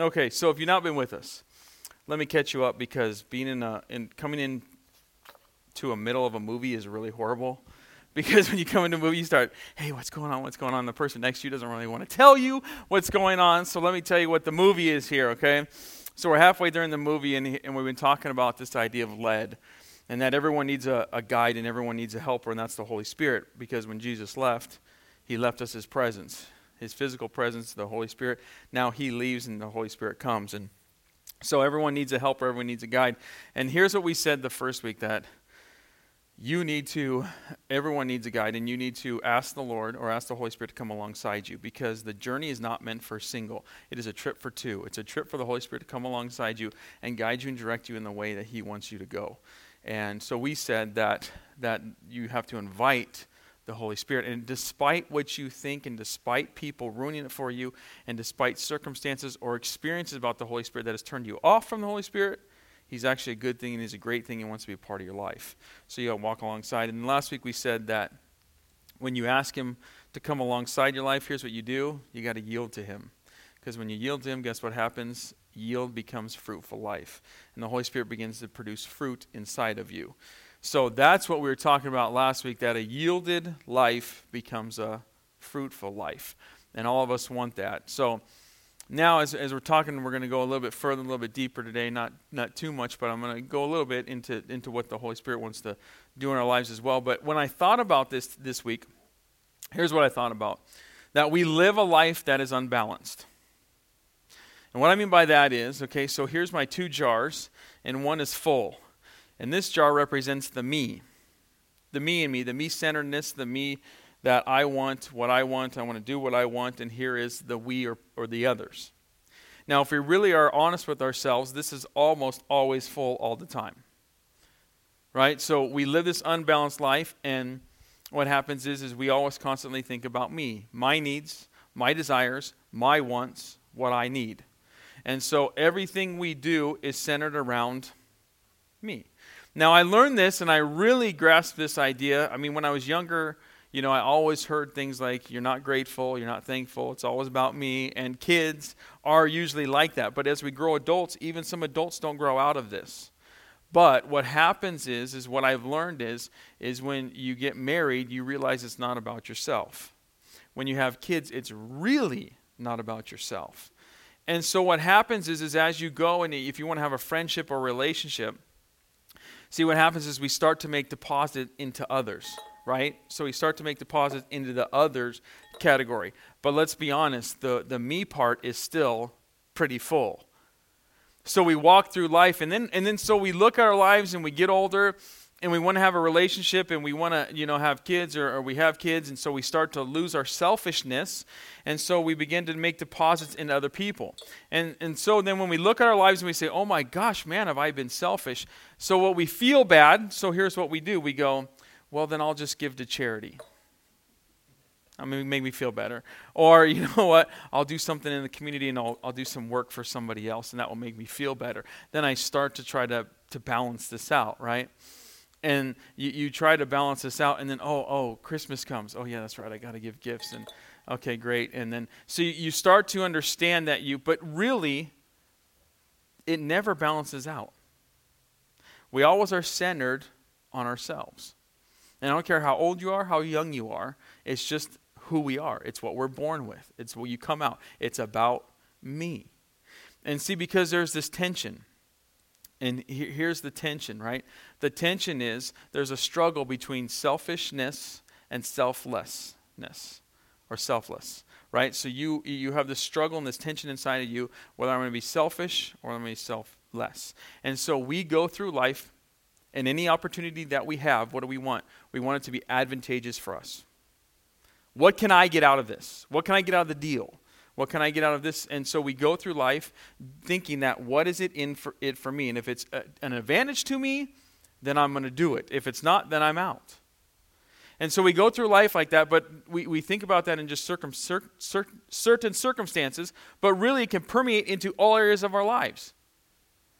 Okay, so if you've not been with us, let me catch you up because being in a in coming in to a middle of a movie is really horrible. Because when you come into a movie, you start, hey, what's going on? What's going on? The person next to you doesn't really want to tell you what's going on. So let me tell you what the movie is here, okay? So we're halfway during the movie, and, and we've been talking about this idea of lead and that everyone needs a, a guide and everyone needs a helper, and that's the Holy Spirit. Because when Jesus left, he left us his presence, his physical presence, the Holy Spirit. Now he leaves, and the Holy Spirit comes. And so everyone needs a helper, everyone needs a guide. And here's what we said the first week that you need to, everyone needs a guide, and you need to ask the Lord or ask the Holy Spirit to come alongside you because the journey is not meant for single. It is a trip for two. It's a trip for the Holy Spirit to come alongside you and guide you and direct you in the way that He wants you to go. And so we said that, that you have to invite the Holy Spirit. And despite what you think, and despite people ruining it for you, and despite circumstances or experiences about the Holy Spirit that has turned you off from the Holy Spirit, He's actually a good thing and he's a great thing and wants to be a part of your life. So you got to walk alongside. And last week we said that when you ask him to come alongside your life, here's what you do you got to yield to him. Because when you yield to him, guess what happens? Yield becomes fruitful life. And the Holy Spirit begins to produce fruit inside of you. So that's what we were talking about last week that a yielded life becomes a fruitful life. And all of us want that. So now, as, as we're talking, we're going to go a little bit further, a little bit deeper today. Not not too much, but I'm going to go a little bit into into what the Holy Spirit wants to do in our lives as well. But when I thought about this this week, here's what I thought about: that we live a life that is unbalanced. And what I mean by that is, okay, so here's my two jars, and one is full, and this jar represents the me, the me and me, the me centeredness, the me that I want what I want, I want to do what I want, and here is the we or, or the others. Now, if we really are honest with ourselves, this is almost always full all the time. Right? So we live this unbalanced life, and what happens is, is we always constantly think about me, my needs, my desires, my wants, what I need. And so everything we do is centered around me. Now, I learned this and I really grasped this idea. I mean, when I was younger, you know, I always heard things like, you're not grateful, you're not thankful, it's always about me. And kids are usually like that. But as we grow adults, even some adults don't grow out of this. But what happens is, is what I've learned is, is when you get married, you realize it's not about yourself. When you have kids, it's really not about yourself. And so what happens is, is as you go and if you want to have a friendship or relationship, see what happens is we start to make deposit into others right? So we start to make deposits into the others category. But let's be honest, the, the me part is still pretty full. So we walk through life and then and then so we look at our lives and we get older and we want to have a relationship and we want to you know have kids or, or, we have kids and so we start to lose our selfishness and so we begin to make deposits in other people and and so then when we look at our lives and we say oh my gosh man have i been selfish so what we feel bad so here's what we do we go well, then I'll just give to charity. I mean, make me feel better. Or, you know what, I'll do something in the community and I'll, I'll do some work for somebody else and that will make me feel better. Then I start to try to, to balance this out, right? And you, you try to balance this out and then, oh, oh, Christmas comes. Oh, yeah, that's right, I got to give gifts. And okay, great. And then, so you, you start to understand that you, but really, it never balances out. We always are centered on ourselves. And I don't care how old you are, how young you are, it's just who we are. It's what we're born with, it's what you come out. It's about me. And see, because there's this tension. And here's the tension, right? The tension is there's a struggle between selfishness and selflessness or selfless, right? So you you have this struggle and this tension inside of you whether I'm going to be selfish or I'm going to be selfless. And so we go through life and any opportunity that we have, what do we want? We want it to be advantageous for us. What can I get out of this? What can I get out of the deal? What can I get out of this? And so we go through life thinking that what is it in for it for me? And if it's a, an advantage to me, then I'm going to do it. If it's not, then I'm out. And so we go through life like that, but we, we think about that in just circum, cer, cer, certain circumstances, but really it can permeate into all areas of our lives.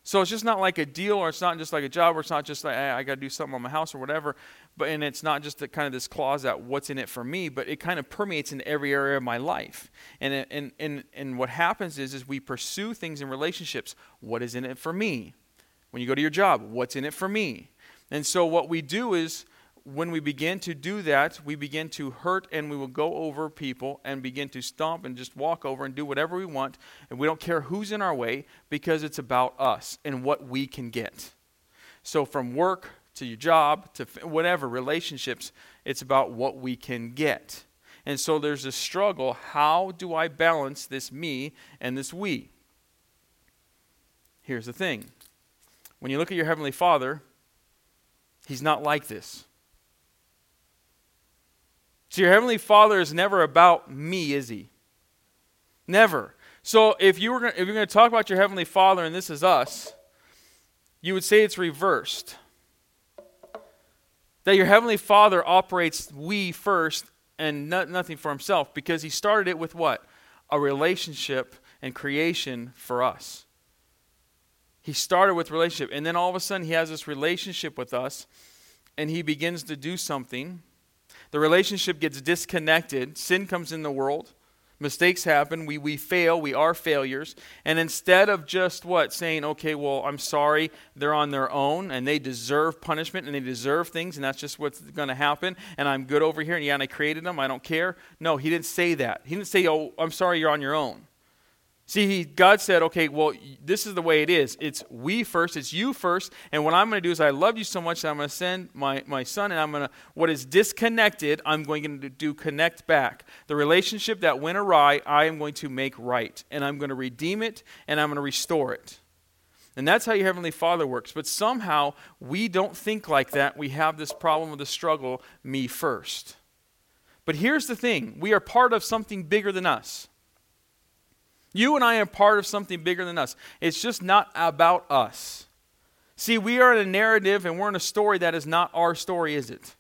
So it's just not like a deal, or it's not just like a job, or it's not just like, hey, I got to do something on my house or whatever. But and it's not just the kind of this clause that what's in it for me, but it kind of permeates in every area of my life. And and and and what happens is is we pursue things in relationships. What is in it for me? When you go to your job, what's in it for me? And so what we do is when we begin to do that, we begin to hurt and we will go over people and begin to stomp and just walk over and do whatever we want. And we don't care who's in our way because it's about us and what we can get. So, from work to your job to whatever relationships, it's about what we can get. And so there's a struggle. How do I balance this me and this we? Here's the thing when you look at your Heavenly Father, He's not like this. So your heavenly Father is never about me, is he? Never. So if you were gonna, if you're going to talk about your heavenly Father and this is us, you would say it's reversed. That your heavenly Father operates we first and not, nothing for himself because he started it with what? A relationship and creation for us. He started with relationship and then all of a sudden he has this relationship with us and he begins to do something the relationship gets disconnected. Sin comes in the world. Mistakes happen. We, we fail. We are failures. And instead of just what? Saying, okay, well, I'm sorry, they're on their own and they deserve punishment and they deserve things and that's just what's going to happen and I'm good over here and yeah, and I created them. I don't care. No, he didn't say that. He didn't say, oh, I'm sorry, you're on your own. See, he, God said, okay, well, this is the way it is. It's we first, it's you first, and what I'm going to do is I love you so much that I'm going to send my, my son, and I'm going to, what is disconnected, I'm going to do connect back. The relationship that went awry, I am going to make right, and I'm going to redeem it, and I'm going to restore it. And that's how your Heavenly Father works. But somehow we don't think like that. We have this problem of the struggle, me first. But here's the thing we are part of something bigger than us. You and I are part of something bigger than us. It's just not about us. See, we are in a narrative and we're in a story that is not our story, is it?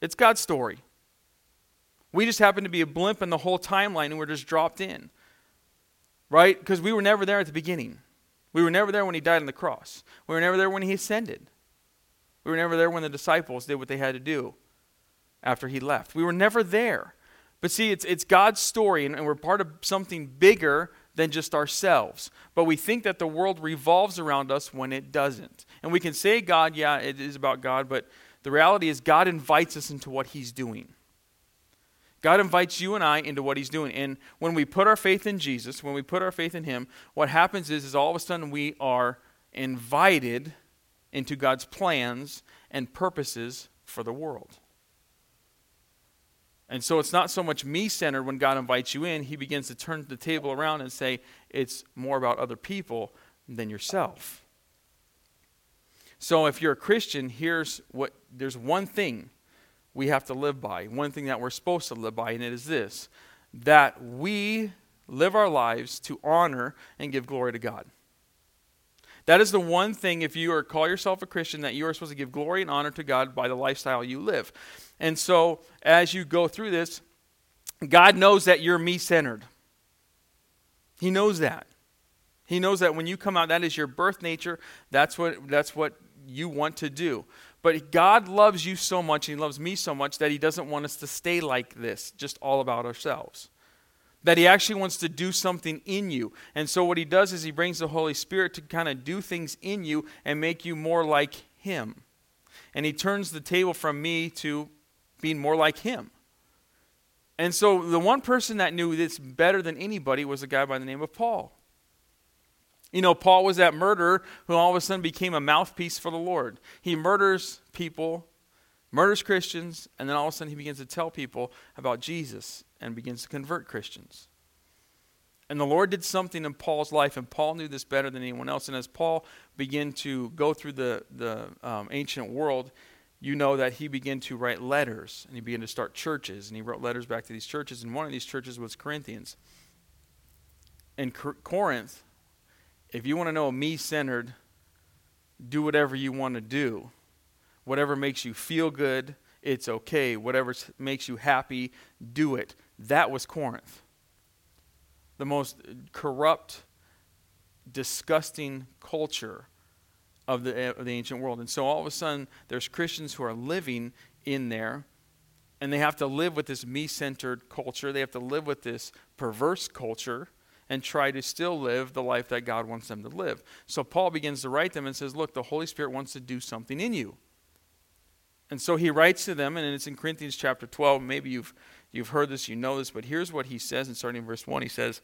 It's God's story. We just happen to be a blimp in the whole timeline and we're just dropped in. Right? Because we were never there at the beginning. We were never there when he died on the cross. We were never there when he ascended. We were never there when the disciples did what they had to do after he left. We were never there. But see, it's, it's God's story, and, and we're part of something bigger than just ourselves. But we think that the world revolves around us when it doesn't. And we can say, God, yeah, it is about God, but the reality is, God invites us into what He's doing. God invites you and I into what He's doing. And when we put our faith in Jesus, when we put our faith in Him, what happens is, is all of a sudden we are invited into God's plans and purposes for the world. And so it's not so much me centered when God invites you in. He begins to turn the table around and say it's more about other people than yourself. So if you're a Christian, here's what there's one thing we have to live by, one thing that we're supposed to live by, and it is this that we live our lives to honor and give glory to God. That is the one thing, if you are call yourself a Christian, that you are supposed to give glory and honor to God by the lifestyle you live. And so, as you go through this, God knows that you're me centered. He knows that. He knows that when you come out, that is your birth nature. That's what, that's what you want to do. But God loves you so much, and He loves me so much, that He doesn't want us to stay like this, just all about ourselves. That He actually wants to do something in you. And so, what He does is He brings the Holy Spirit to kind of do things in you and make you more like Him. And He turns the table from me to being more like him. And so the one person that knew this better than anybody was a guy by the name of Paul. You know, Paul was that murderer who all of a sudden became a mouthpiece for the Lord. He murders people, murders Christians, and then all of a sudden he begins to tell people about Jesus and begins to convert Christians. And the Lord did something in Paul's life, and Paul knew this better than anyone else. And as Paul began to go through the, the um, ancient world, you know that he began to write letters and he began to start churches and he wrote letters back to these churches and one of these churches was corinthians. In Cor- corinth if you want to know a me centered do whatever you want to do. Whatever makes you feel good it's okay. Whatever makes you happy do it. That was corinth. The most corrupt disgusting culture of the, of the ancient world. And so all of a sudden, there's Christians who are living in there. And they have to live with this me centered culture. They have to live with this perverse culture and try to still live the life that God wants them to live. So Paul begins to write them and says, Look, the Holy Spirit wants to do something in you. And so he writes to them, and it's in Corinthians chapter 12. Maybe you've, you've heard this, you know this, but here's what he says, and starting in verse 1, he says,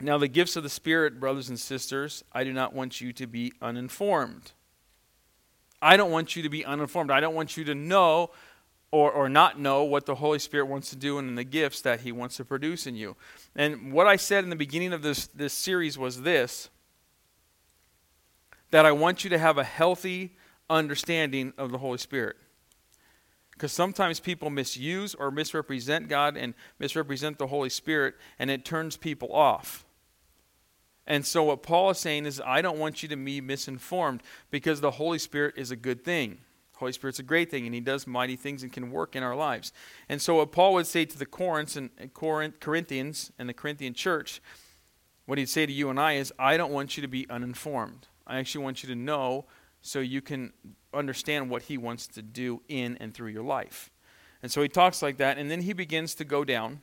Now the gifts of the Spirit, brothers and sisters, I do not want you to be uninformed. I don't want you to be uninformed. I don't want you to know or, or not know what the Holy Spirit wants to do and the gifts that He wants to produce in you. And what I said in the beginning of this, this series was this that I want you to have a healthy understanding of the Holy Spirit. Because sometimes people misuse or misrepresent God and misrepresent the Holy Spirit, and it turns people off. And so, what Paul is saying is, I don't want you to be misinformed because the Holy Spirit is a good thing. Holy Spirit's a great thing, and He does mighty things and can work in our lives. And so, what Paul would say to the and uh, Corinthians and the Corinthian church, what he'd say to you and I is, I don't want you to be uninformed. I actually want you to know so you can understand what he wants to do in and through your life. And so he talks like that, and then he begins to go down,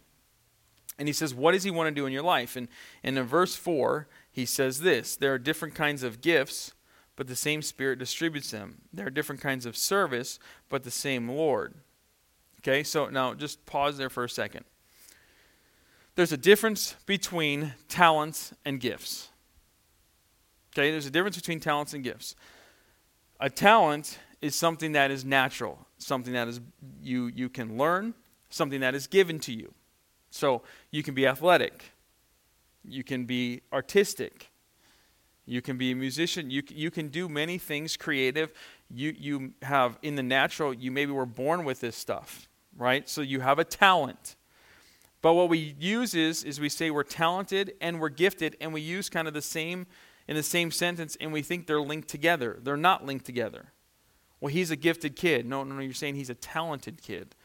and he says, What does he want to do in your life? And, and in verse 4, he says this There are different kinds of gifts, but the same Spirit distributes them. There are different kinds of service, but the same Lord. Okay, so now just pause there for a second. There's a difference between talents and gifts. Okay, there's a difference between talents and gifts. A talent is something that is natural, something that is you you can learn, something that is given to you. So you can be athletic, you can be artistic, you can be a musician, you you can do many things creative. You you have in the natural, you maybe were born with this stuff, right? So you have a talent. But what we use is is we say we're talented and we're gifted and we use kind of the same in the same sentence and we think they're linked together. They're not linked together. Well, he's a gifted kid. No, no, no, you're saying he's a talented kid.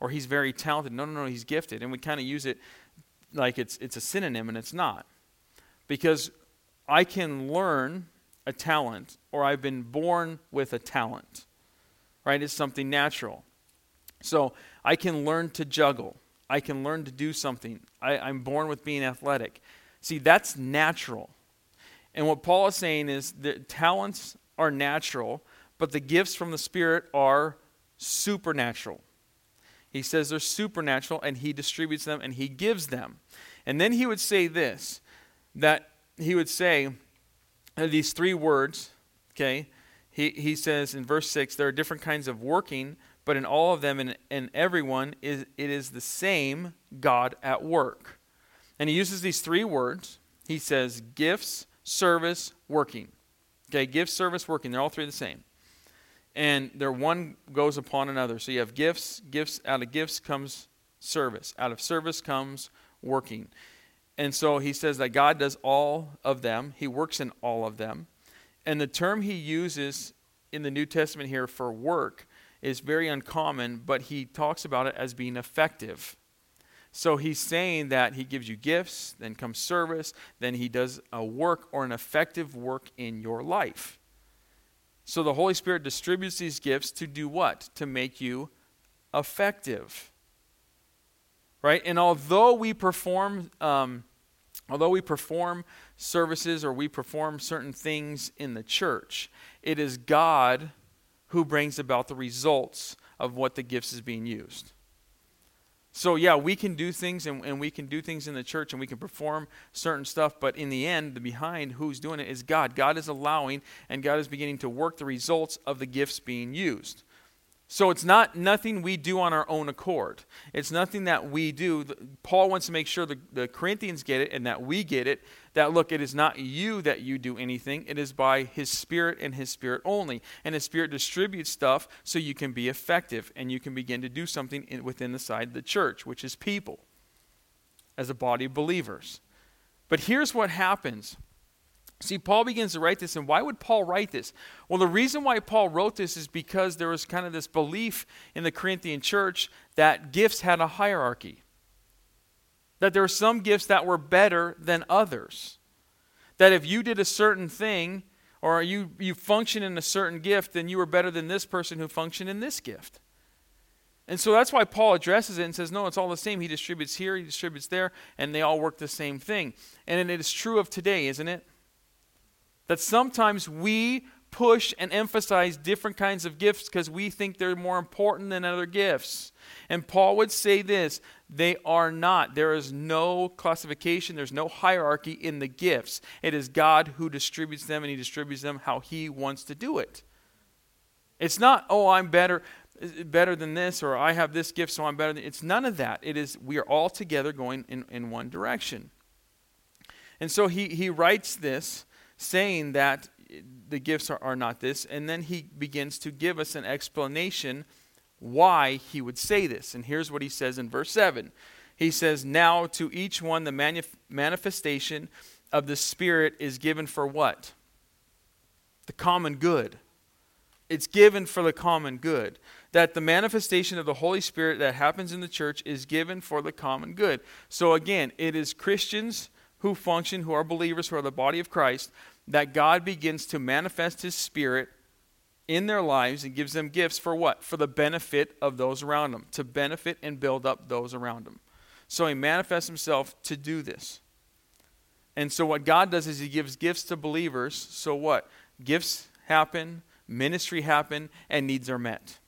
Or he's very talented. No, no, no, he's gifted. And we kind of use it like it's, it's a synonym, and it's not. Because I can learn a talent, or I've been born with a talent, right? It's something natural. So I can learn to juggle. I can learn to do something. I, I'm born with being athletic. See, that's natural. And what Paul is saying is that talents are natural, but the gifts from the Spirit are supernatural. He says they're supernatural, and he distributes them and he gives them. And then he would say this that he would say uh, these three words, okay? He, he says in verse 6 there are different kinds of working, but in all of them and, and everyone, is, it is the same God at work. And he uses these three words. He says gifts, service, working. Okay, gifts, service, working. They're all three the same. And they're one goes upon another. So you have gifts, gifts, out of gifts comes service. Out of service comes working. And so he says that God does all of them, He works in all of them. And the term he uses in the New Testament here for work is very uncommon, but he talks about it as being effective. So he's saying that he gives you gifts, then comes service, then he does a work or an effective work in your life. So the Holy Spirit distributes these gifts to do what? To make you effective. Right? And although we perform, um, although we perform services or we perform certain things in the church, it is God who brings about the results of what the gifts is being used. So, yeah, we can do things and, and we can do things in the church and we can perform certain stuff, but in the end, the behind who's doing it is God. God is allowing and God is beginning to work the results of the gifts being used. So it's not nothing we do on our own accord. It's nothing that we do. Paul wants to make sure the, the Corinthians get it and that we get it. That look, it is not you that you do anything. It is by his spirit and his spirit only. And his spirit distributes stuff so you can be effective and you can begin to do something in, within the side of the church, which is people, as a body of believers. But here's what happens See, Paul begins to write this, and why would Paul write this? Well, the reason why Paul wrote this is because there was kind of this belief in the Corinthian church that gifts had a hierarchy, that there were some gifts that were better than others. That if you did a certain thing, or you, you function in a certain gift, then you were better than this person who functioned in this gift. And so that's why Paul addresses it and says, no, it's all the same. He distributes here, he distributes there, and they all work the same thing. And it is true of today, isn't it? That sometimes we push and emphasize different kinds of gifts because we think they're more important than other gifts. And Paul would say this they are not. There is no classification, there's no hierarchy in the gifts. It is God who distributes them, and He distributes them how He wants to do it. It's not, oh, I'm better better than this or I have this gift so I'm better than it's none of that. It is we are all together going in, in one direction. And so he, he writes this saying that the gifts are, are not this, and then he begins to give us an explanation why he would say this. And here's what he says in verse 7. He says, Now to each one the manif- manifestation of the Spirit is given for what? The common good. It's given for the common good that the manifestation of the Holy Spirit that happens in the church is given for the common good. So again, it is Christians who function, who are believers, who are the body of Christ, that God begins to manifest His Spirit in their lives and gives them gifts for what? For the benefit of those around them, to benefit and build up those around them. So He manifests Himself to do this. And so what God does is He gives gifts to believers. So what? Gifts happen, ministry happen, and needs are met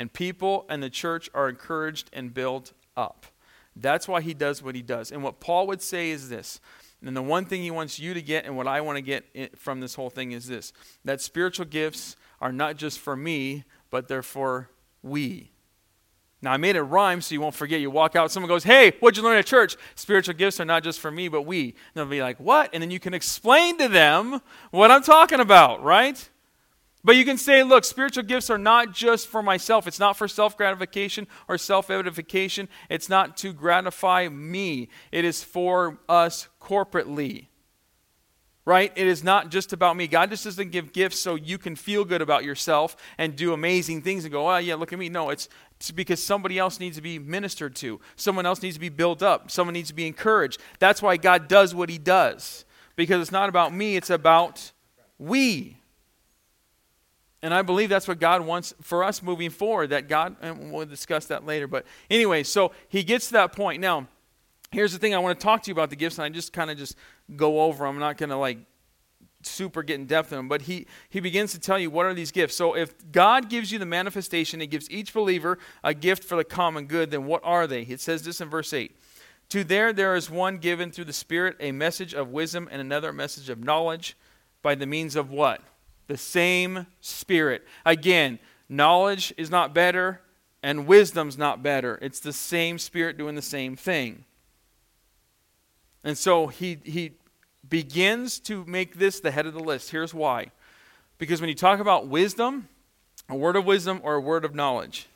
and people and the church are encouraged and built up. That's why he does what he does. And what Paul would say is this. And the one thing he wants you to get, and what I want to get from this whole thing is this that spiritual gifts are not just for me, but they're for we. Now, I made it rhyme so you won't forget. You walk out, someone goes, Hey, what'd you learn at church? Spiritual gifts are not just for me, but we. And they'll be like, What? And then you can explain to them what I'm talking about, right? But you can say, look, spiritual gifts are not just for myself. It's not for self gratification or self edification. It's not to gratify me. It is for us corporately. Right? It is not just about me. God just doesn't give gifts so you can feel good about yourself and do amazing things and go, oh, yeah, look at me. No, it's, it's because somebody else needs to be ministered to. Someone else needs to be built up. Someone needs to be encouraged. That's why God does what He does. Because it's not about me, it's about we. And I believe that's what God wants for us moving forward. That God, and we'll discuss that later. But anyway, so he gets to that point. Now, here's the thing I want to talk to you about the gifts, and I just kind of just go over. I'm not going to like super get in depth in them, but he, he begins to tell you what are these gifts. So if God gives you the manifestation, he gives each believer a gift for the common good, then what are they? It says this in verse 8. To there there is one given through the Spirit a message of wisdom and another message of knowledge by the means of what? The same Spirit. Again, knowledge is not better and wisdom's not better. It's the same Spirit doing the same thing. And so he, he begins to make this the head of the list. Here's why. Because when you talk about wisdom, a word of wisdom or a word of knowledge,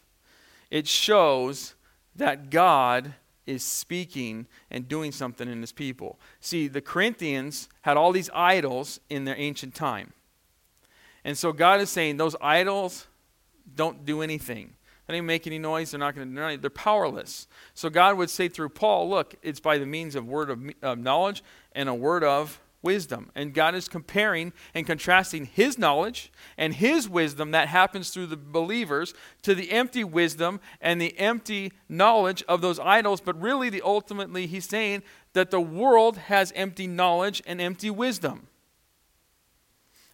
it shows that God is speaking and doing something in his people. See, the Corinthians had all these idols in their ancient time. And so God is saying those idols don't do anything. They don't make any noise. They're not going to. They're powerless. So God would say through Paul, "Look, it's by the means of word of, of knowledge and a word of wisdom." And God is comparing and contrasting His knowledge and His wisdom that happens through the believers to the empty wisdom and the empty knowledge of those idols. But really, the ultimately, He's saying that the world has empty knowledge and empty wisdom.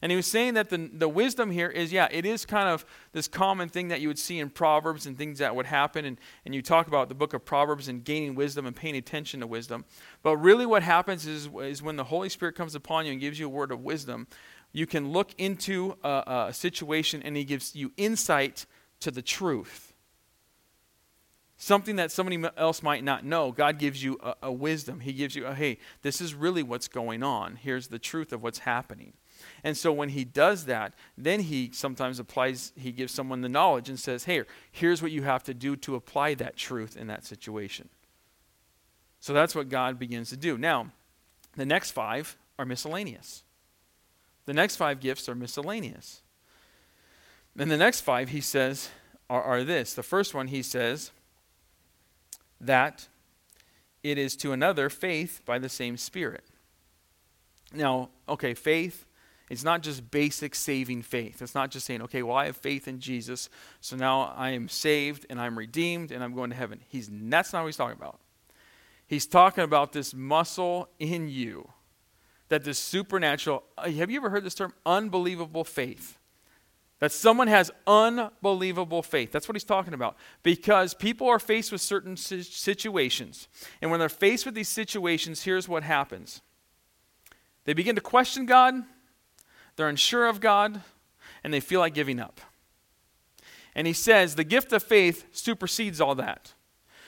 And he was saying that the, the wisdom here is, yeah, it is kind of this common thing that you would see in Proverbs and things that would happen. And, and you talk about the book of Proverbs and gaining wisdom and paying attention to wisdom. But really, what happens is, is when the Holy Spirit comes upon you and gives you a word of wisdom, you can look into a, a situation and he gives you insight to the truth. Something that somebody else might not know. God gives you a, a wisdom. He gives you, a, hey, this is really what's going on. Here's the truth of what's happening. And so when he does that, then he sometimes applies, he gives someone the knowledge and says, hey, here's what you have to do to apply that truth in that situation. So that's what God begins to do. Now, the next five are miscellaneous. The next five gifts are miscellaneous. And the next five, he says, are, are this. The first one, he says, that it is to another faith by the same Spirit. Now, okay, faith It's not just basic saving faith. It's not just saying, okay, well, I have faith in Jesus, so now I am saved and I'm redeemed and I'm going to heaven. He's, that's not what he's talking about. He's talking about this muscle in you, that this supernatural, uh, have you ever heard this term? Unbelievable faith. That someone has unbelievable faith. That's what he's talking about. Because people are faced with certain situations. And when they're faced with these situations, here's what happens they begin to question God, they're unsure of God, and they feel like giving up. And he says the gift of faith supersedes all that.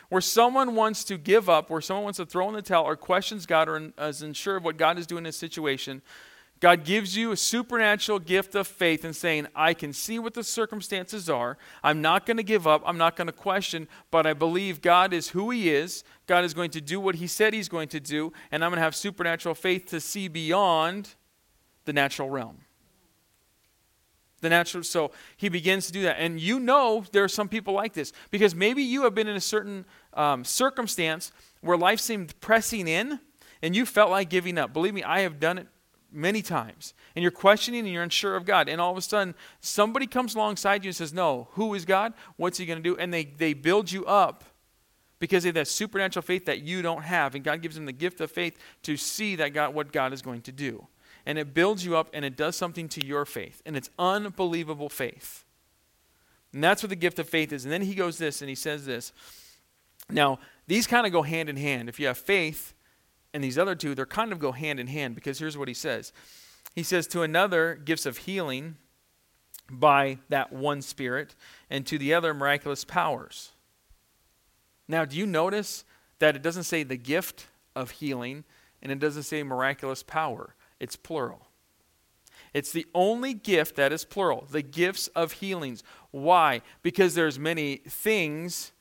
Where someone wants to give up, where someone wants to throw in the towel or questions God or is unsure of what God is doing in a situation, God gives you a supernatural gift of faith and saying, I can see what the circumstances are. I'm not going to give up. I'm not going to question, but I believe God is who He is. God is going to do what He said He's going to do, and I'm going to have supernatural faith to see beyond the natural realm. The natural, so he begins to do that. And you know there are some people like this because maybe you have been in a certain um, circumstance where life seemed pressing in and you felt like giving up. Believe me, I have done it many times. And you're questioning and you're unsure of God. And all of a sudden, somebody comes alongside you and says, No, who is God? What's he going to do? And they, they build you up because they have that supernatural faith that you don't have. And God gives them the gift of faith to see that God, what God is going to do. And it builds you up and it does something to your faith. And it's unbelievable faith. And that's what the gift of faith is. And then he goes this and he says this. Now, these kind of go hand in hand. If you have faith, and these other two, they're kind of go hand in hand because here's what he says. He says, To another, gifts of healing by that one Spirit, and to the other, miraculous powers. Now, do you notice that it doesn't say the gift of healing and it doesn't say miraculous power? It's plural. It's the only gift that is plural, the gifts of healings. Why? Because there's many things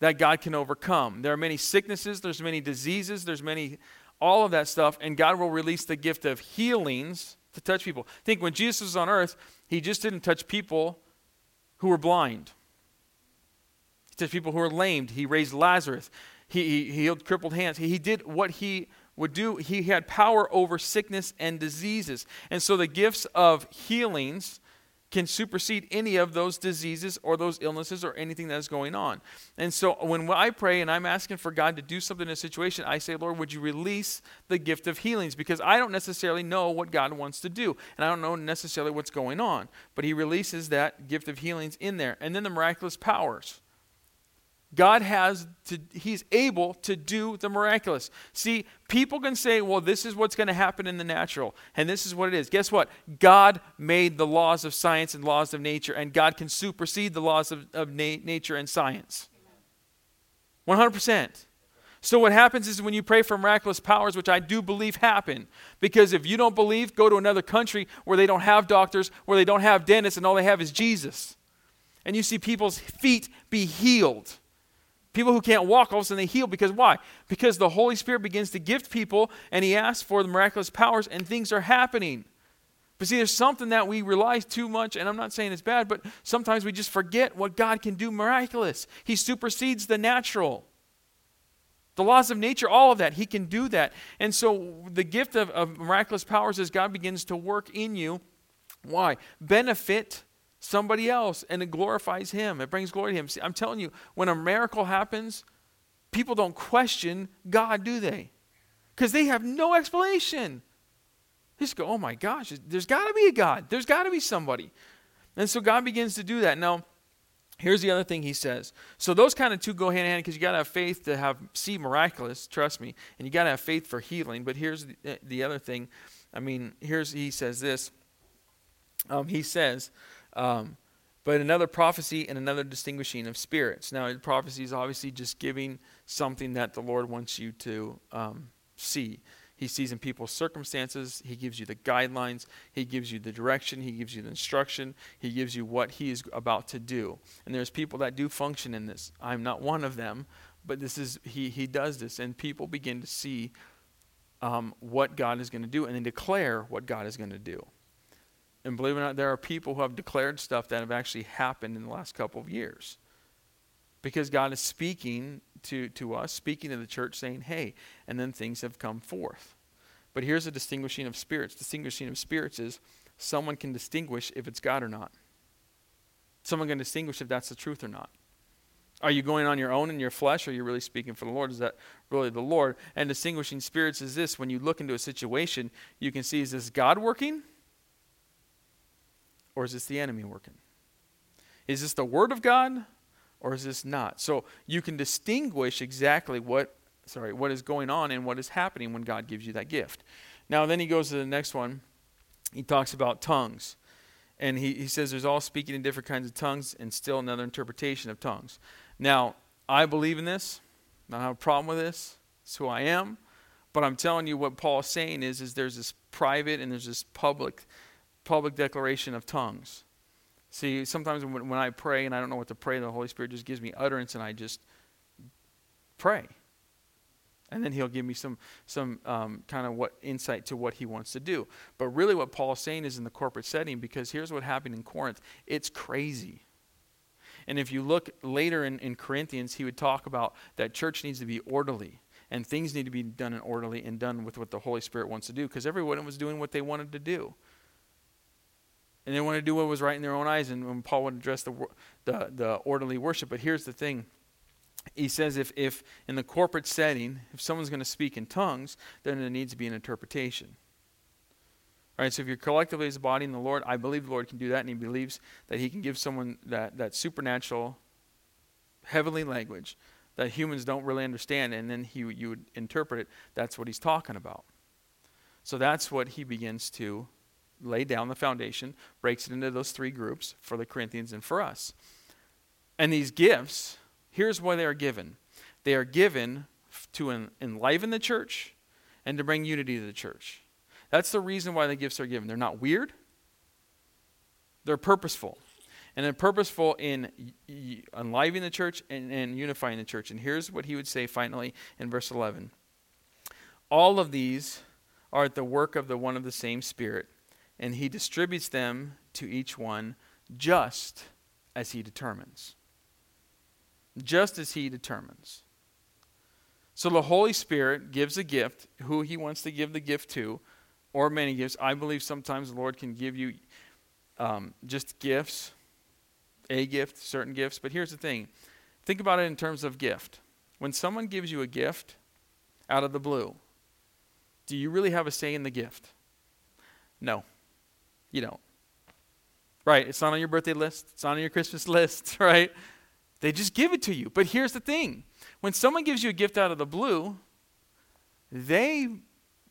that God can overcome. There are many sicknesses, there's many diseases, there's many all of that stuff and God will release the gift of healings to touch people. Think when Jesus was on earth, he just didn't touch people who were blind. He touched people who were lamed. He raised Lazarus. He, he, he healed crippled hands. He, he did what he would do. He had power over sickness and diseases. And so the gifts of healings can supersede any of those diseases or those illnesses or anything that's going on. And so when I pray and I'm asking for God to do something in a situation, I say, Lord, would you release the gift of healings? Because I don't necessarily know what God wants to do, and I don't know necessarily what's going on. But He releases that gift of healings in there. And then the miraculous powers. God has to, He's able to do the miraculous. See, people can say, well, this is what's going to happen in the natural, and this is what it is. Guess what? God made the laws of science and laws of nature, and God can supersede the laws of, of na- nature and science. 100%. So, what happens is when you pray for miraculous powers, which I do believe happen, because if you don't believe, go to another country where they don't have doctors, where they don't have dentists, and all they have is Jesus. And you see people's feet be healed People who can't walk, all of a sudden they heal because why? Because the Holy Spirit begins to gift people and He asks for the miraculous powers and things are happening. But see, there's something that we rely too much, and I'm not saying it's bad, but sometimes we just forget what God can do miraculous. He supersedes the natural. The laws of nature, all of that, He can do that. And so the gift of, of miraculous powers as God begins to work in you. Why? Benefit somebody else and it glorifies him. It brings glory to him. See, I'm telling you, when a miracle happens, people don't question God, do they? Because they have no explanation. They just go, oh my gosh, there's got to be a God. There's got to be somebody. And so God begins to do that. Now, here's the other thing he says. So those kind of two go hand in hand because you got to have faith to have see miraculous, trust me, and you got to have faith for healing. But here's the, the other thing. I mean, here's he says this. Um, he says, um, but another prophecy and another distinguishing of spirits. Now, prophecy is obviously just giving something that the Lord wants you to um, see. He sees in people's circumstances. He gives you the guidelines. He gives you the direction. He gives you the instruction. He gives you what he is about to do. And there's people that do function in this. I'm not one of them, but this is he. He does this, and people begin to see um, what God is going to do, and then declare what God is going to do. And believe it or not, there are people who have declared stuff that have actually happened in the last couple of years. Because God is speaking to, to us, speaking to the church, saying, hey, and then things have come forth. But here's a distinguishing of spirits. Distinguishing of spirits is someone can distinguish if it's God or not. Someone can distinguish if that's the truth or not. Are you going on your own in your flesh, or are you really speaking for the Lord? Is that really the Lord? And distinguishing spirits is this when you look into a situation, you can see is this God working, or is this the enemy working? Is this the Word of God, or is this not? So you can distinguish exactly what sorry, what is going on and what is happening when God gives you that gift. Now then he goes to the next one. He talks about tongues. And he, he says there's all speaking in different kinds of tongues and still another interpretation of tongues. Now, I believe in this. I don't have a problem with this. It's who I am. But I'm telling you what Paul is saying is, is there's this private and there's this public public declaration of tongues. See, sometimes when, when I pray and I don't know what to pray, the Holy Spirit just gives me utterance and I just pray. And then he'll give me some, some um, kind of what insight to what he wants to do. But really, what Paul's saying is in the corporate setting, because here's what happened in Corinth it's crazy. And if you look later in, in Corinthians, he would talk about that church needs to be orderly and things need to be done in orderly and done with what the Holy Spirit wants to do because everyone was doing what they wanted to do and they wanted to do what was right in their own eyes. And when Paul would address the, the, the orderly worship, but here's the thing. He says if, if in the corporate setting, if someone's going to speak in tongues, then there needs to be an interpretation. All right, so if you're collectively as a body in the Lord, I believe the Lord can do that, and He believes that He can give someone that, that supernatural, heavenly language that humans don't really understand, and then he, you would interpret it. That's what He's talking about. So that's what He begins to lay down the foundation, breaks it into those three groups for the Corinthians and for us. And these gifts, here's why they are given they are given to enliven the church and to bring unity to the church. That's the reason why the gifts are given. They're not weird, they're purposeful. And they're purposeful in enlivening the church and, and unifying the church. And here's what he would say finally in verse 11 All of these are at the work of the one of the same Spirit and he distributes them to each one just as he determines. Just as he determines. So the Holy Spirit gives a gift, who he wants to give the gift to, or many gifts. I believe sometimes the Lord can give you um, just gifts, a gift, certain gifts. But here's the thing think about it in terms of gift. When someone gives you a gift out of the blue, do you really have a say in the gift? No. You don't. Right? It's not on your birthday list, it's not on your Christmas list, right? They just give it to you. But here's the thing when someone gives you a gift out of the blue, they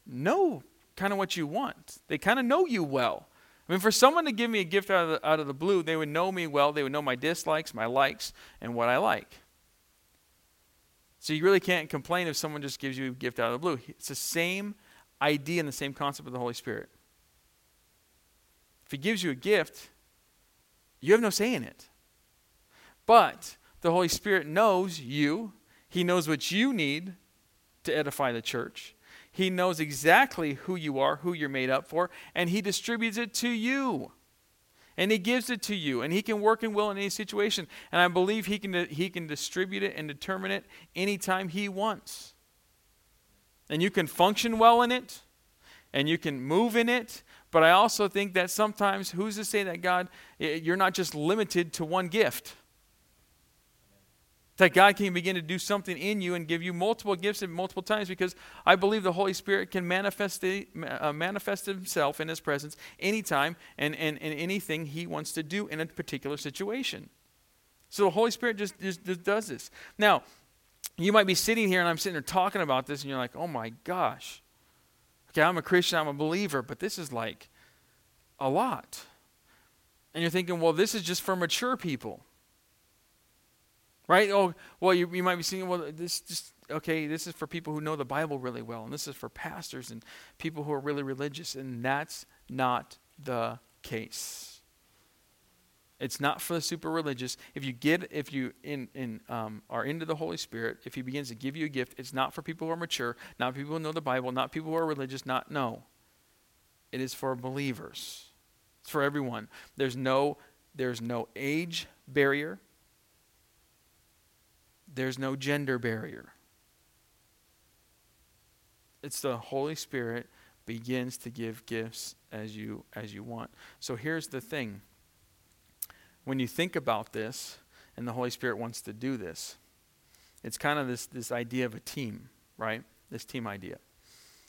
know kind of what you want, they kind of know you well. I mean, for someone to give me a gift out of, the, out of the blue, they would know me well. They would know my dislikes, my likes, and what I like. So you really can't complain if someone just gives you a gift out of the blue. It's the same idea and the same concept of the Holy Spirit. If He gives you a gift, you have no say in it. But the Holy Spirit knows you, He knows what you need to edify the church. He knows exactly who you are, who you're made up for, and He distributes it to you. And He gives it to you, and He can work and will in any situation. And I believe He can, he can distribute it and determine it anytime He wants. And you can function well in it, and you can move in it, but I also think that sometimes, who's to say that God, you're not just limited to one gift? That God can begin to do something in you and give you multiple gifts at multiple times because I believe the Holy Spirit can manifest, uh, manifest Himself in His presence anytime and, and, and anything He wants to do in a particular situation. So the Holy Spirit just, just, just does this. Now, you might be sitting here and I'm sitting there talking about this and you're like, oh my gosh. Okay, I'm a Christian, I'm a believer, but this is like a lot. And you're thinking, well, this is just for mature people. Right? Oh, well, you, you might be thinking, well, this just, okay, this is for people who know the Bible really well, and this is for pastors and people who are really religious, and that's not the case. It's not for the super religious. If you get, if you in, in, um, are into the Holy Spirit, if He begins to give you a gift, it's not for people who are mature, not people who know the Bible, not people who are religious. Not no. It is for believers. It's for everyone. There's no, there's no age barrier. There's no gender barrier. It's the Holy Spirit begins to give gifts as you as you want. So here's the thing. When you think about this and the Holy Spirit wants to do this, it's kind of this this idea of a team, right? This team idea.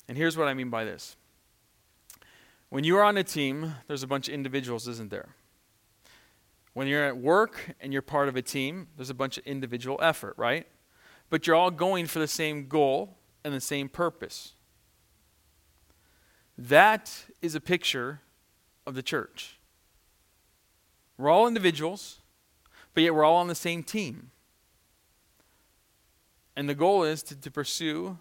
And here's what I mean by this. When you are on a team, there's a bunch of individuals, isn't there? When you're at work and you're part of a team, there's a bunch of individual effort, right? But you're all going for the same goal and the same purpose. That is a picture of the church. We're all individuals, but yet we're all on the same team. And the goal is to, to pursue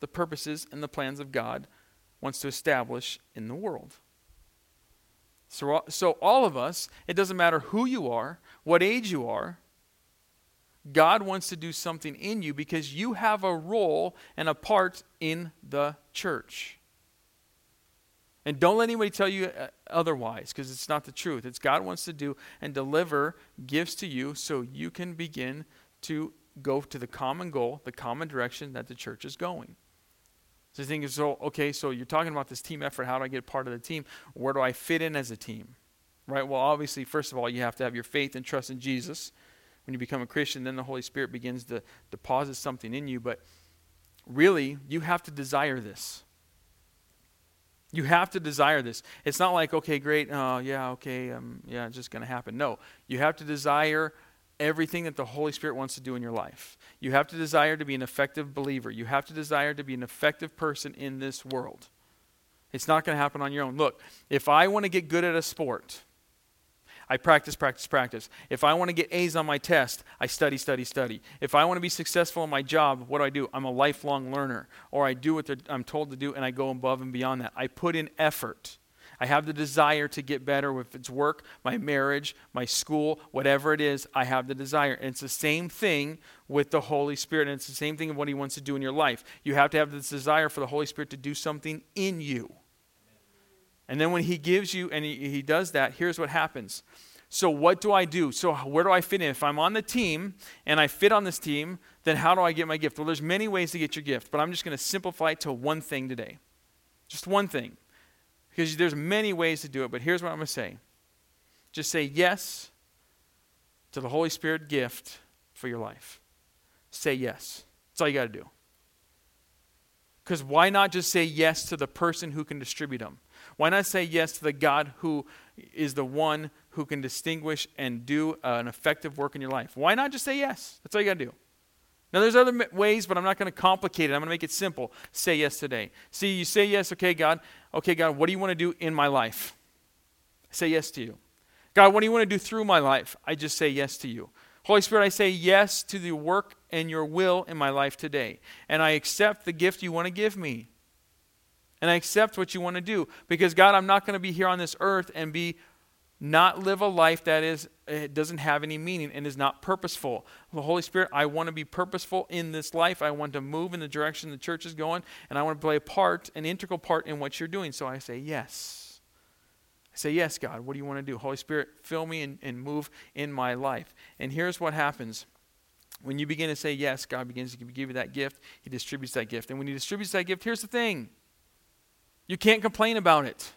the purposes and the plans of God wants to establish in the world. So, so all of us, it doesn't matter who you are, what age you are, God wants to do something in you because you have a role and a part in the church. And don't let anybody tell you uh, otherwise because it's not the truth. It's God wants to do and deliver gifts to you so you can begin to go to the common goal, the common direction that the church is going. So you think, so okay, so you're talking about this team effort. How do I get part of the team? Where do I fit in as a team? Right? Well, obviously, first of all, you have to have your faith and trust in Jesus. When you become a Christian, then the Holy Spirit begins to deposit something in you. But really, you have to desire this. You have to desire this. It's not like, okay, great, uh, yeah, okay, um, yeah, it's just going to happen. No, you have to desire everything that the Holy Spirit wants to do in your life. You have to desire to be an effective believer. You have to desire to be an effective person in this world. It's not going to happen on your own. Look, if I want to get good at a sport, I practice, practice, practice. If I want to get A's on my test, I study, study, study. If I want to be successful in my job, what do I do? I'm a lifelong learner. Or I do what I'm told to do and I go above and beyond that. I put in effort. I have the desire to get better. If it's work, my marriage, my school, whatever it is, I have the desire. And it's the same thing with the Holy Spirit. And it's the same thing of what He wants to do in your life. You have to have this desire for the Holy Spirit to do something in you. And then when he gives you, and he, he does that, here's what happens. So, what do I do? So, where do I fit in? If I'm on the team and I fit on this team, then how do I get my gift? Well, there's many ways to get your gift, but I'm just going to simplify it to one thing today. Just one thing. Because there's many ways to do it, but here's what I'm going to say. Just say yes to the Holy Spirit gift for your life. Say yes. That's all you got to do. Because why not just say yes to the person who can distribute them? Why not say yes to the God who is the one who can distinguish and do uh, an effective work in your life? Why not just say yes? That's all you got to do. Now, there's other ways, but I'm not going to complicate it. I'm going to make it simple. Say yes today. See, you say yes, okay, God. Okay, God, what do you want to do in my life? say yes to you. God, what do you want to do through my life? I just say yes to you. Holy Spirit, I say yes to the work and your will in my life today. And I accept the gift you want to give me and I accept what you want to do. Because, God, I'm not going to be here on this earth and be not live a life that is it doesn't have any meaning and is not purposeful. The Holy Spirit, I want to be purposeful in this life. I want to move in the direction the church is going, and I want to play a part, an integral part in what you're doing. So I say yes. I say, Yes, God, what do you want to do? Holy Spirit, fill me and, and move in my life. And here's what happens. When you begin to say yes, God begins to give you that gift. He distributes that gift. And when He distributes that gift, here's the thing you can't complain about it.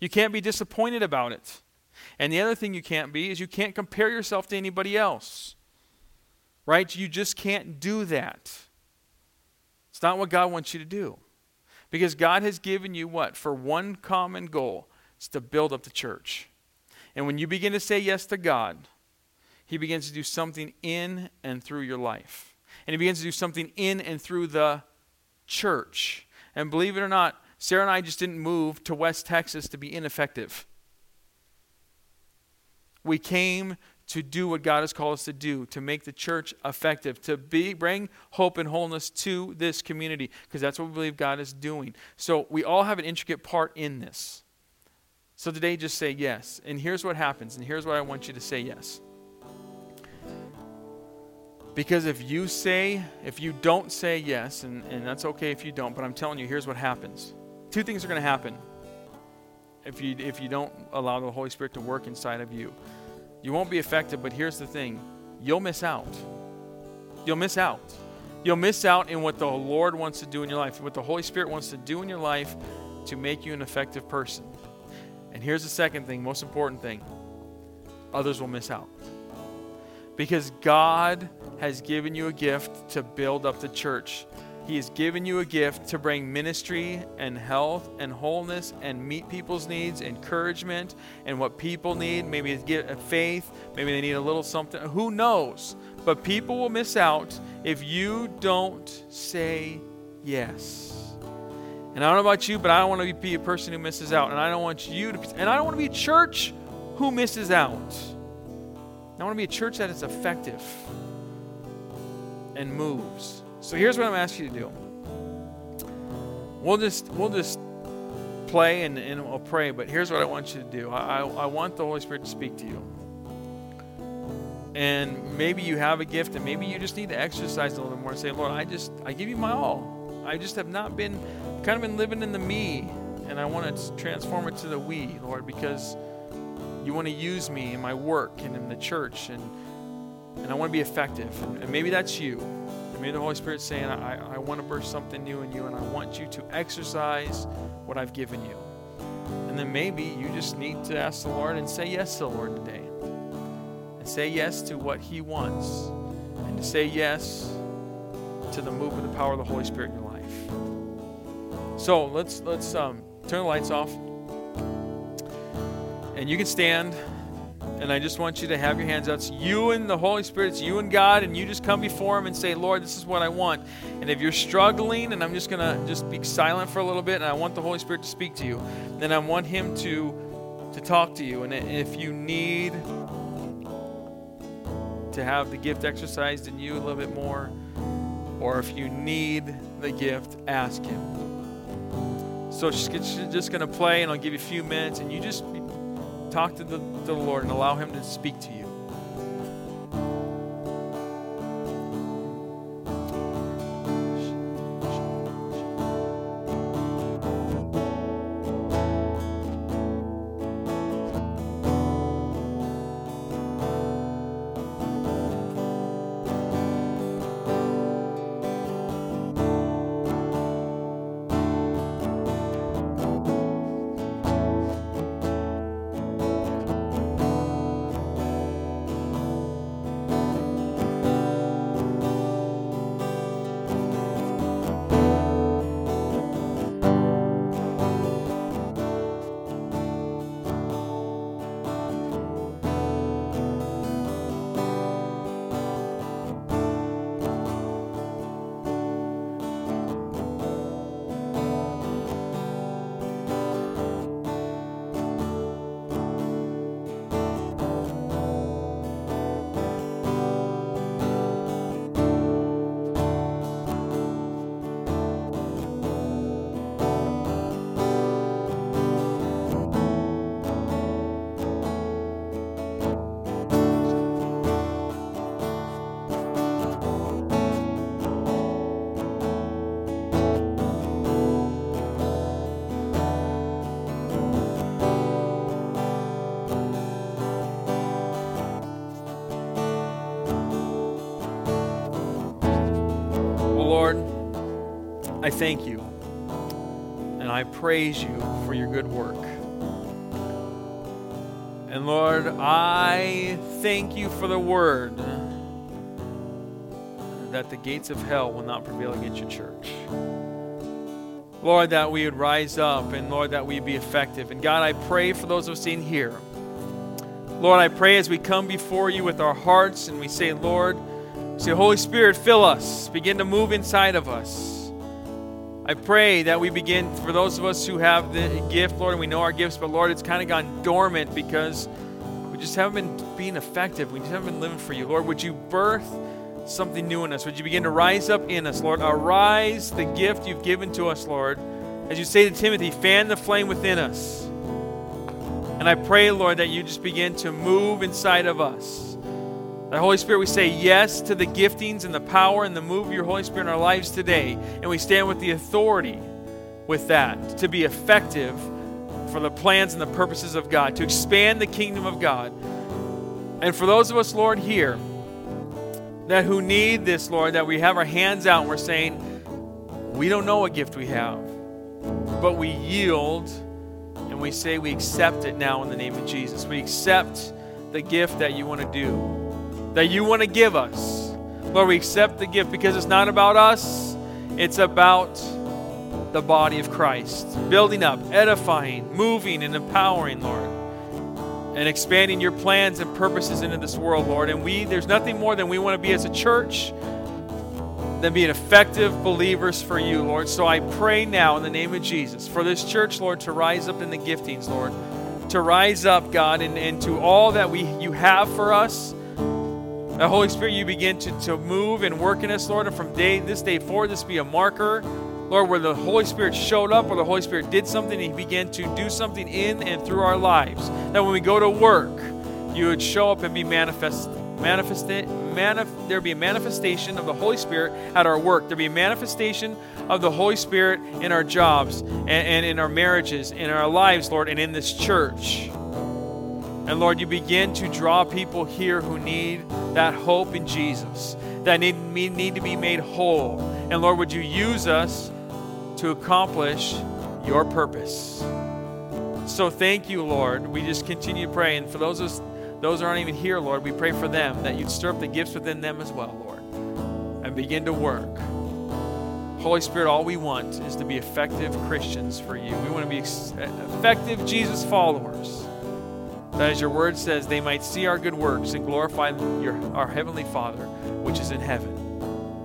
You can't be disappointed about it. And the other thing you can't be is you can't compare yourself to anybody else. Right? You just can't do that. It's not what God wants you to do. Because God has given you what? For one common goal it's to build up the church. And when you begin to say yes to God, He begins to do something in and through your life. And He begins to do something in and through the church. And believe it or not, Sarah and I just didn't move to West Texas to be ineffective. We came to do what God has called us to do, to make the church effective, to be, bring hope and wholeness to this community, because that's what we believe God is doing. So we all have an intricate part in this. So today, just say yes. And here's what happens, and here's what I want you to say yes. Because if you say, if you don't say yes, and, and that's okay if you don't, but I'm telling you, here's what happens two things are going to happen if you if you don't allow the Holy Spirit to work inside of you. You won't be effective, but here's the thing. You'll miss out. You'll miss out. You'll miss out in what the Lord wants to do in your life, what the Holy Spirit wants to do in your life to make you an effective person. And here's the second thing, most important thing others will miss out. Because God has given you a gift to build up the church. He has given you a gift to bring ministry and health and wholeness and meet people's needs, encouragement, and what people need. Maybe get faith, maybe they need a little something. Who knows? But people will miss out if you don't say yes. And I don't know about you, but I don't want to be a person who misses out. And I don't want you to, and I don't want to be a church who misses out. I want to be a church that is effective and moves. So here's what I'm asking you to do. We'll just we'll just play and, and we'll pray, but here's what I want you to do. I, I, I want the Holy Spirit to speak to you. And maybe you have a gift and maybe you just need to exercise a little bit more and say, Lord, I just I give you my all. I just have not been kind of been living in the me and I want to transform it to the we, Lord, because you want to use me in my work and in the church and and I want to be effective. And, and maybe that's you. Maybe the Holy Spirit's saying, I, I want to birth something new in you and I want you to exercise what I've given you. And then maybe you just need to ask the Lord and say yes to the Lord today and say yes to what He wants, and to say yes to the move of the power of the Holy Spirit in your life. So let's let's um, turn the lights off, and you can stand. And I just want you to have your hands out. It's you and the Holy Spirit. It's you and God, and you just come before Him and say, "Lord, this is what I want." And if you're struggling, and I'm just gonna just be silent for a little bit, and I want the Holy Spirit to speak to you, then I want Him to to talk to you. And if you need to have the gift exercised in you a little bit more, or if you need the gift, ask Him. So she's just going to play, and I'll give you a few minutes, and you just talk to the, to the Lord and allow Him to speak to you. I thank you and I praise you for your good work. And Lord, I thank you for the word that the gates of hell will not prevail against your church. Lord, that we would rise up and Lord, that we'd be effective. And God, I pray for those of us in here. Lord, I pray as we come before you with our hearts and we say, Lord, say, Holy Spirit, fill us, begin to move inside of us. I pray that we begin, for those of us who have the gift, Lord, and we know our gifts, but Lord, it's kind of gone dormant because we just haven't been being effective. We just haven't been living for you. Lord, would you birth something new in us? Would you begin to rise up in us, Lord? Arise the gift you've given to us, Lord. As you say to Timothy, fan the flame within us. And I pray, Lord, that you just begin to move inside of us. The Holy Spirit, we say yes to the giftings and the power and the move of your Holy Spirit in our lives today. And we stand with the authority with that to be effective for the plans and the purposes of God, to expand the kingdom of God. And for those of us, Lord, here that who need this, Lord, that we have our hands out and we're saying, we don't know what gift we have, but we yield and we say we accept it now in the name of Jesus. We accept the gift that you want to do, that you want to give us. Lord, we accept the gift because it's not about us, it's about the body of Christ, building up, edifying, moving, and empowering, Lord, and expanding your plans and purposes into this world, Lord. And we, there's nothing more than we want to be as a church than being effective believers for you, Lord. So I pray now in the name of Jesus for this church, Lord, to rise up in the giftings, Lord, to rise up, God, and, and to all that we you have for us. The Holy Spirit, you begin to, to move and work in us, Lord, and from day this day forward, this be a marker Lord, where the Holy Spirit showed up, where the Holy Spirit did something, and He began to do something in and through our lives. That when we go to work, you would show up and be manifest, manifest, manif- there be a manifestation of the Holy Spirit at our work. There be a manifestation of the Holy Spirit in our jobs and, and in our marriages, in our lives, Lord, and in this church. And Lord, you begin to draw people here who need that hope in Jesus, that need, need to be made whole. And Lord, would you use us to accomplish your purpose. So thank you, Lord. We just continue to pray. And for those us, those aren't even here, Lord, we pray for them that you'd stir up the gifts within them as well, Lord, and begin to work. Holy Spirit, all we want is to be effective Christians for you. We want to be effective Jesus followers. That, as your word says, they might see our good works and glorify your, our Heavenly Father, which is in heaven.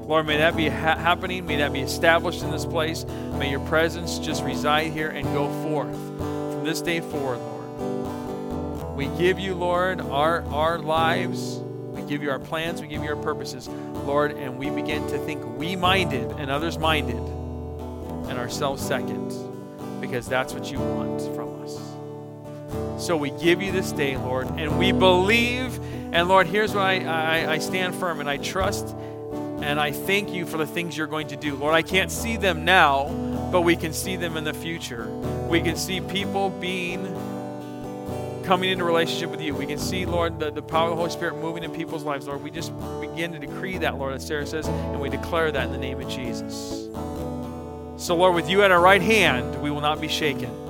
Lord, may that be ha- happening. May that be established in this place. May your presence just reside here and go forth from this day forward, Lord. We give you, Lord, our, our lives. We give you our plans. We give you our purposes, Lord, and we begin to think we minded and others minded and ourselves second because that's what you want from. So we give you this day, Lord, and we believe. And Lord, here's what I, I, I stand firm and I trust and I thank you for the things you're going to do. Lord, I can't see them now, but we can see them in the future. We can see people being coming into relationship with you. We can see, Lord, the, the power of the Holy Spirit moving in people's lives. Lord, we just begin to decree that, Lord, as Sarah says, and we declare that in the name of Jesus. So, Lord, with you at our right hand, we will not be shaken.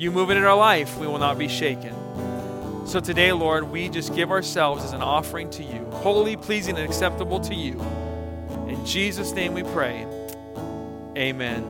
You moving in our life, we will not be shaken. So today, Lord, we just give ourselves as an offering to you, holy, pleasing, and acceptable to you. In Jesus' name we pray. Amen.